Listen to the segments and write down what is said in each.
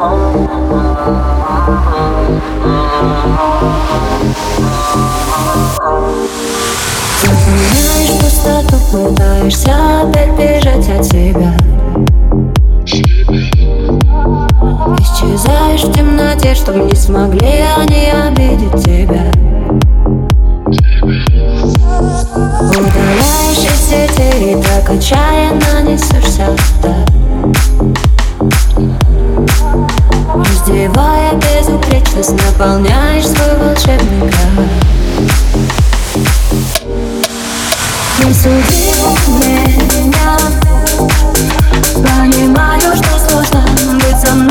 Заполняешь пустоту, пытаешься опять от себя Исчезаешь темноте, чтоб не смогли они обидеть тебя. Удаляешь сети и так отчаянно несешься вдаль безупречность, наполняешь свой волшебный край. Не суди меня. Понимаю, что сложно Быть со мной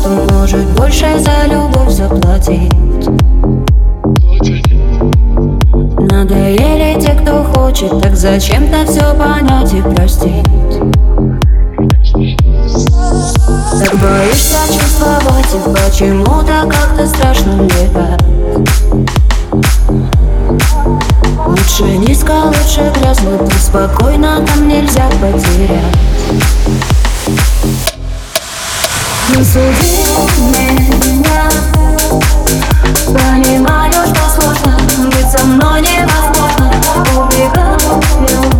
кто может больше за любовь заплатить. Надоели те, кто хочет, так зачем-то все понять и простить Так боишься чувствовать и почему-то как-то страшно летать Лучше низко, лучше грязно, тут спокойно, там нельзя потерять. Не суди меня. Понимаю, что сложно Быть со мной невозможно. Убегаю